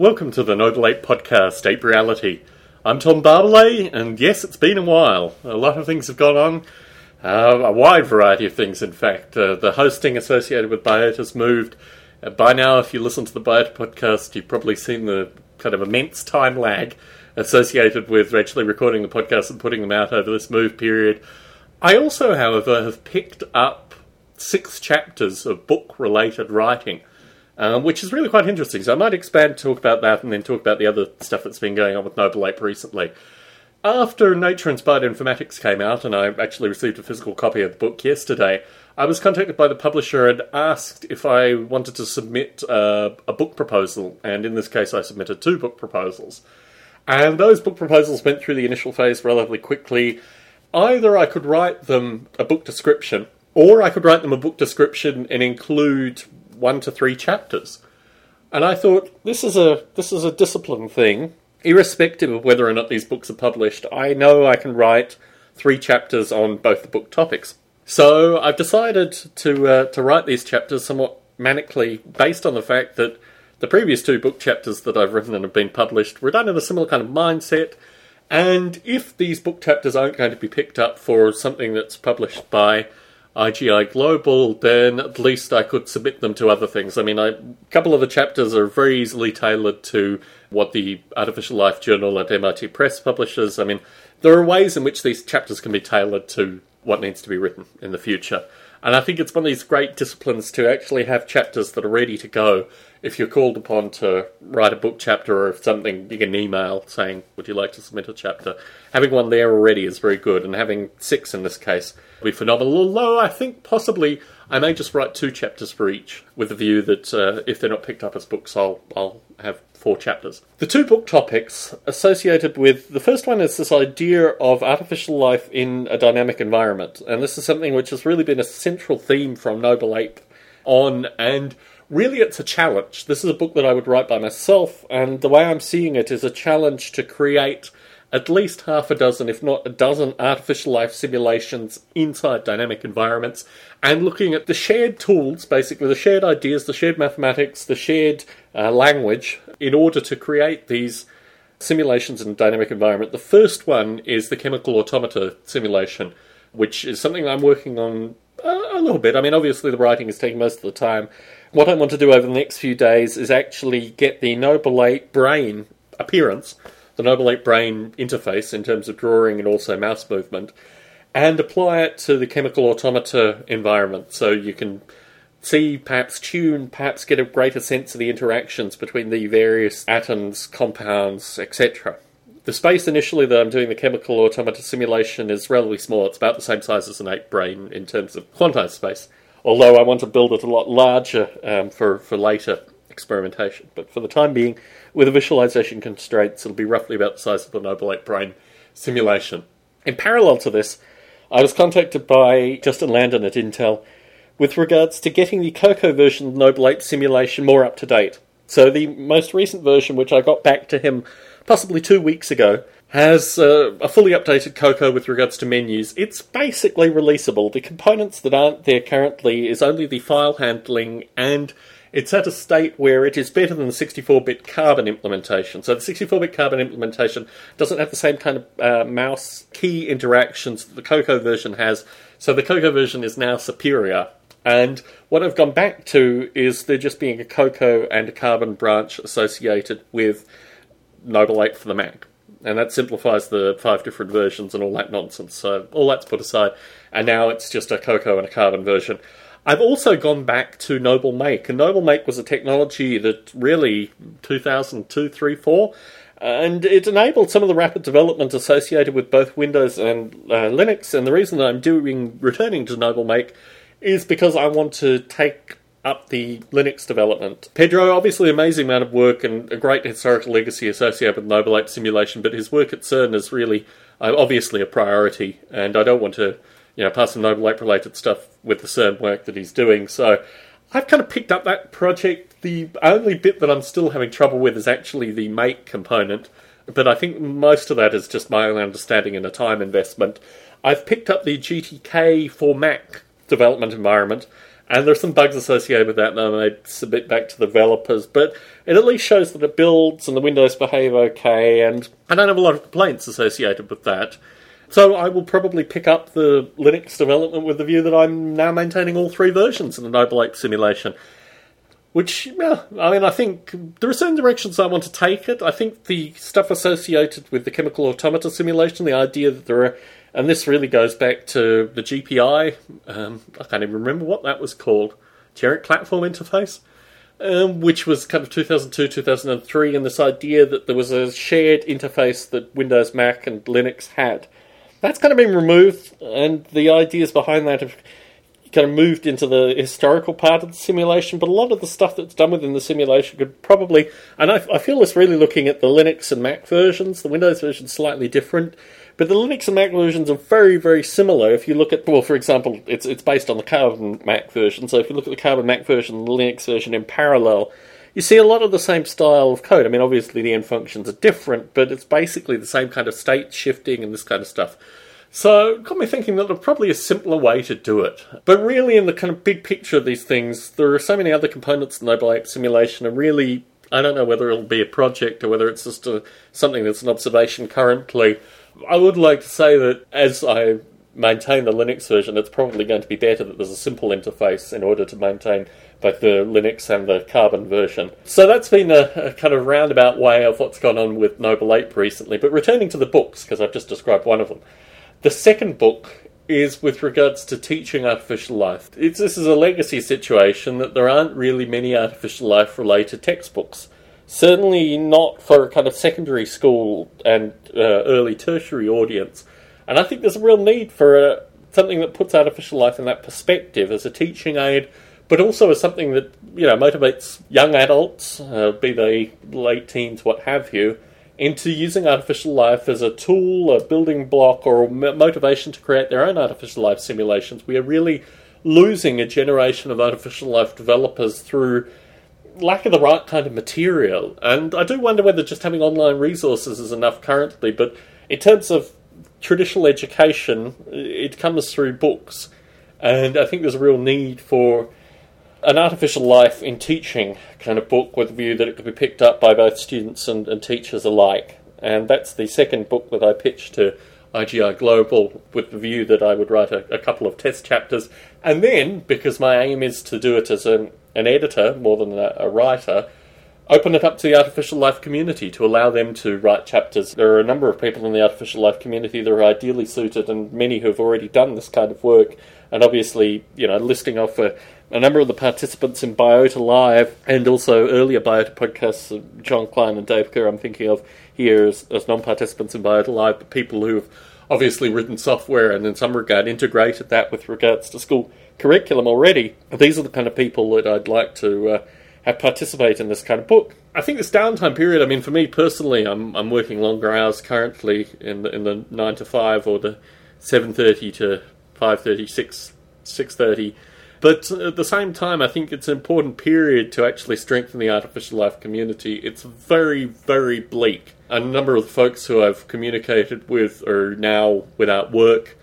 Welcome to the Noble Ape Podcast, Ape Reality. I'm Tom Barbalet, and yes, it's been a while. A lot of things have gone on, uh, a wide variety of things, in fact. Uh, the hosting associated with Biota has moved. Uh, by now, if you listen to the Biota podcast, you've probably seen the kind of immense time lag associated with actually recording the podcast and putting them out over this move period. I also, however, have picked up six chapters of book related writing um, which is really quite interesting. So I might expand, talk about that, and then talk about the other stuff that's been going on with Noble Ape recently. After Nature Inspired Informatics came out, and I actually received a physical copy of the book yesterday, I was contacted by the publisher and asked if I wanted to submit uh, a book proposal, and in this case, I submitted two book proposals. And those book proposals went through the initial phase relatively quickly. Either I could write them a book description, or I could write them a book description and include one to three chapters. And I thought this is a this is a discipline thing, irrespective of whether or not these books are published. I know I can write three chapters on both the book topics. So I've decided to uh, to write these chapters somewhat manically, based on the fact that the previous two book chapters that I've written and have been published were done in a similar kind of mindset. And if these book chapters aren't going to be picked up for something that's published by IGI Global, then at least I could submit them to other things. I mean, I, a couple of the chapters are very easily tailored to what the Artificial Life Journal at MIT Press publishes. I mean, there are ways in which these chapters can be tailored to what needs to be written in the future. And I think it's one of these great disciplines to actually have chapters that are ready to go. If you're called upon to write a book chapter or if something, you get an email saying, Would you like to submit a chapter? Having one there already is very good, and having six in this case would be phenomenal. Although I think possibly I may just write two chapters for each, with the view that uh, if they're not picked up as books, I'll, I'll have four chapters. The two book topics associated with the first one is this idea of artificial life in a dynamic environment, and this is something which has really been a central theme from Noble Ape on, and really it's a challenge. This is a book that I would write by myself, and the way I'm seeing it is a challenge to create at least half a dozen, if not a dozen, artificial life simulations inside dynamic environments and looking at the shared tools, basically the shared ideas, the shared mathematics, the shared uh, language, in order to create these simulations in a dynamic environment. The first one is the chemical automata simulation, which is something I'm working on a, a little bit. I mean, obviously, the writing is taking most of the time. What I want to do over the next few days is actually get the Noble Ape brain appearance the Noble Ape brain interface in terms of drawing and also mouse movement, and apply it to the chemical automata environment so you can see, perhaps tune, perhaps get a greater sense of the interactions between the various atoms, compounds, etc. The space initially that I'm doing the chemical automata simulation is relatively small. It's about the same size as an ape brain in terms of quantized space. Although I want to build it a lot larger um, for, for later experimentation. But for the time being, with the visualization constraints, it'll be roughly about the size of the Noble Ape Brain simulation. In parallel to this, I was contacted by Justin Landon at Intel with regards to getting the Cocoa version of Noble Ape simulation more up to date. So the most recent version, which I got back to him possibly two weeks ago, has uh, a fully updated Cocoa with regards to menus. It's basically releasable. The components that aren't there currently is only the file handling and it's at a state where it is better than the 64 bit Carbon implementation. So the 64 bit Carbon implementation doesn't have the same kind of uh, mouse key interactions that the Cocoa version has. So the Cocoa version is now superior. And what I've gone back to is there just being a Cocoa and a Carbon branch associated with Noble Ape for the Mac. And that simplifies the five different versions and all that nonsense. So all that's put aside. And now it's just a Cocoa and a Carbon version. I've also gone back to Noble Make, and Noble Make was a technology that really 2002, 3, 4, and it enabled some of the rapid development associated with both Windows and uh, Linux. And the reason that I'm doing returning to Noble Make is because I want to take up the Linux development. Pedro, obviously, amazing amount of work and a great historical legacy associated with Noble Ape simulation, but his work at CERN is really uh, obviously a priority, and I don't want to you know, pass some Noble Ape related stuff with the CERN work that he's doing. So I've kind of picked up that project. The only bit that I'm still having trouble with is actually the make component, but I think most of that is just my own understanding and a time investment. I've picked up the GTK for Mac development environment, And there's some bugs associated with that that I submit back to the developers, but it at least shows that it builds and the windows behave okay, and I don't have a lot of complaints associated with that. So I will probably pick up the Linux development with the view that I'm now maintaining all three versions in the Noble Ape simulation. Which, yeah, I mean, I think there are certain directions I want to take it. I think the stuff associated with the chemical automata simulation, the idea that there are, and this really goes back to the GPI, um, I can't even remember what that was called, Generic Platform Interface, um, which was kind of 2002, 2003, and this idea that there was a shared interface that Windows, Mac, and Linux had. That's kind of been removed, and the ideas behind that have kind of moved into the historical part of the simulation, but a lot of the stuff that's done within the simulation could probably, and I, I feel this really looking at the Linux and Mac versions. The Windows version slightly different, but the Linux and Mac versions are very, very similar. If you look at, well, for example, it's it's based on the Carbon Mac version. So if you look at the Carbon Mac version and the Linux version in parallel, you see a lot of the same style of code. I mean, obviously the end functions are different, but it's basically the same kind of state shifting and this kind of stuff. So it got me thinking that there's probably a simpler way to do it. But really, in the kind of big picture of these things, there are so many other components in Noble Ape Simulation, and really, I don't know whether it'll be a project or whether it's just a, something that's an observation currently. I would like to say that as I maintain the Linux version, it's probably going to be better that there's a simple interface in order to maintain both the Linux and the Carbon version. So that's been a, a, kind of roundabout way of what's gone on with Noble Ape recently. But returning to the books, because I've just described one of them. The second book is with regards to teaching artificial life. It's, this is a legacy situation that there aren't really many artificial life related textbooks. Certainly not for a kind of secondary school and uh, early tertiary audience. And I think there's a real need for a, uh, something that puts artificial life in that perspective as a teaching aid, but also as something that you know motivates young adults, uh, be they late teens, what have you, into using artificial life as a tool, a building block, or a motivation to create their own artificial life simulations. We are really losing a generation of artificial life developers through lack of the right kind of material. And I do wonder whether just having online resources is enough currently, but in terms of traditional education, it comes through books. And I think there's a real need for an artificial life in teaching kind of book with the view that it could be picked up by both students and, and teachers alike. And that's the second book that I pitched to IGI Global with the view that I would write a, a couple of test chapters. And then, because my aim is to do it as an, an editor more than a, a writer, open it up to the artificial life community to allow them to write chapters. There are a number of people in the artificial life community that are ideally suited, and many who have already done this kind of work. And obviously, you know, listing off a a number of the participants in Biota Live and also earlier Biota podcasts, uh, John Klein and Dave Kerr, I'm thinking of here as, as non participants in Biota Live, but people who have obviously written software and in some regard integrated that with regards to school curriculum already. These are the kind of people that I'd like to uh, have participate in this kind of book. I think this downtime period, I mean, for me personally, I'm, I'm working longer hours currently in the, in the 9 to 5 or the 7.30 to 5.30, 6, 6.30 but at the same time, I think it's an important period to actually strengthen the artificial life community. It's very, very bleak. A number of the folks who I've communicated with are now without work.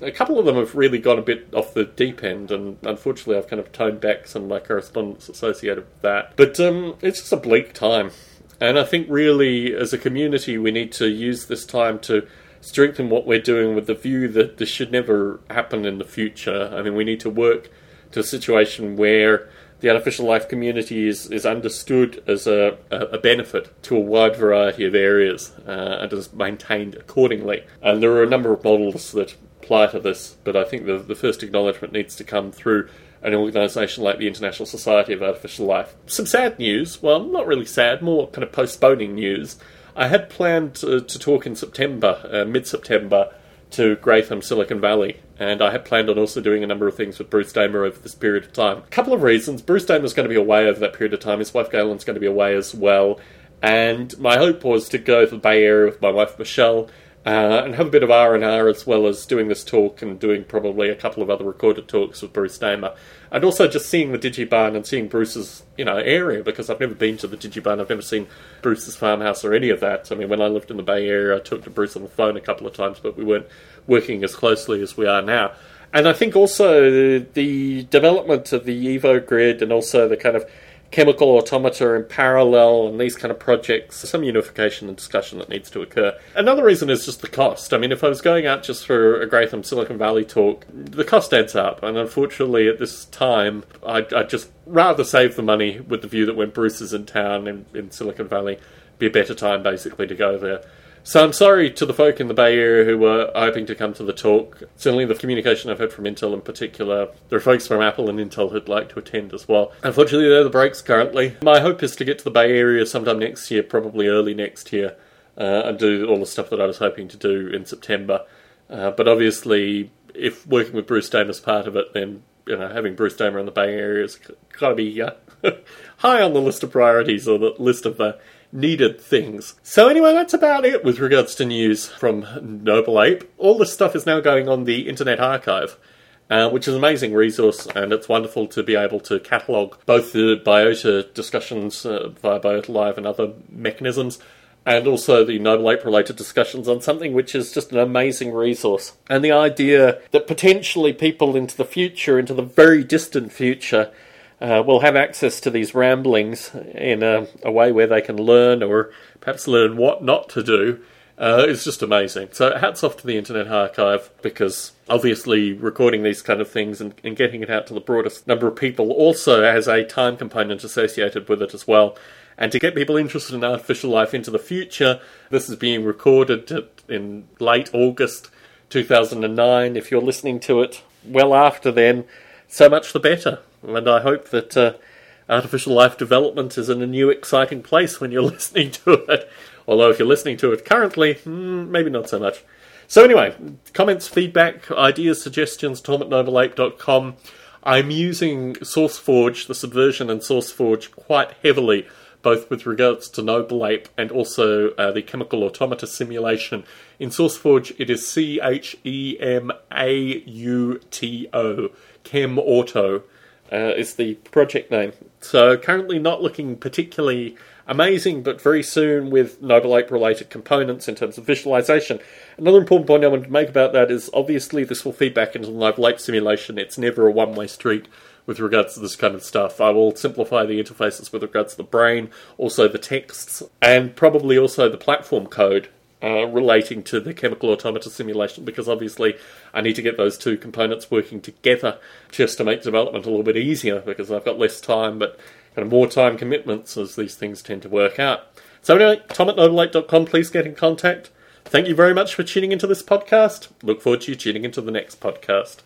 A couple of them have really gone a bit off the deep end, and unfortunately, I've kind of toned back some of my correspondence associated with that. But um, it's just a bleak time. And I think really, as a community, we need to use this time to strengthen what we're doing with the view that this should never happen in the future. I mean, we need to work to a situation where the artificial life community is, is understood as a, a benefit to a wide variety of areas uh, and is maintained accordingly. And there are a number of models that apply to this, but I think the, the first acknowledgement needs to come through an organisation like the International Society of Artificial Life. Some sad news, well, not really sad, more kind of postponing news. I had planned to, to talk in September, uh, mid September, to Gratham, Silicon Valley, and I had planned on also doing a number of things with Bruce Damer over this period of time. A couple of reasons. Bruce Damer's going to be away over that period of time. His wife Galen's going to be away as well. And my hope was to go to the Bay Area with my wife Michelle uh, and have a bit of R and R as well as doing this talk and doing probably a couple of other recorded talks with Bruce Damer, and also just seeing the Digibarn and seeing Bruce's you know area because I've never been to the Digibarn, I've never seen Bruce's farmhouse or any of that. I mean, when I lived in the Bay Area, I talked to Bruce on the phone a couple of times, but we weren't working as closely as we are now. And I think also the development of the Evo grid and also the kind of chemical automata in parallel and these kind of projects, some unification and discussion that needs to occur. Another reason is just the cost. I mean, if I was going out just for a Gratham Silicon Valley talk, the cost adds up. And unfortunately, at this time, I'd, I'd just rather save the money with the view that when Bruce is in town in, in Silicon Valley, be a better time basically to go there. So I'm sorry to the folk in the Bay Area who were hoping to come to the talk. Certainly, the communication I've heard from Intel in particular, there are folks from Apple and Intel who'd like to attend as well. Unfortunately, they're the breaks currently. My hope is to get to the Bay Area sometime next year, probably early next year, uh, and do all the stuff that I was hoping to do in September. Uh, but obviously, if working with Bruce Damer is part of it, then you know having Bruce Damer in the Bay Area has got to be uh, high on the list of priorities or the list of uh, needed things. So anyway, that's about it with regards to news from Noble Ape. All this stuff is now going on the Internet Archive. Uh, which is an amazing resource, and it's wonderful to be able to catalogue both the biota discussions uh, via Biota Live and other mechanisms, and also the Noble Ape related discussions on something which is just an amazing resource. And the idea that potentially people into the future, into the very distant future, uh, will have access to these ramblings in a, a, way where they can learn or perhaps learn what not to do uh, is just amazing. So hats off to the Internet Archive because obviously recording these kind of things and, and getting it out to the broadest number of people also has a time component associated with it as well. And to get people interested in artificial life into the future, this is being recorded in late August 2009. If you're listening to it well after then, so much the better. And I hope that uh, artificial life development is in a new, exciting place when you're listening to it. Although, if you're listening to it currently, hmm, maybe not so much. So, anyway, comments, feedback, ideas, suggestions, tom at nobleape.com. I'm using SourceForge, the Subversion and SourceForge, quite heavily, both with regards to Noble Ape and also uh, the chemical automata simulation. In SourceForge, it is C H E M A U T O, Chem Auto uh, is the project name. So currently not looking particularly amazing, but very soon with Noble Ape related components in terms of visualization. Another important point I want to make about that is obviously this will feed back into the Noble Ape simulation. It's never a one way street with regards to this kind of stuff. I will simplify the interfaces with regards to the brain, also the texts, and probably also the platform code uh, relating to the chemical automata simulation because obviously I need to get those two components working together just to make development a little bit easier because I've got less time but kind of more time commitments as these things tend to work out. So anyway, tom at nobleape.com, please get in contact. Thank you very much for tuning into this podcast. Look forward to you tuning into the next podcast.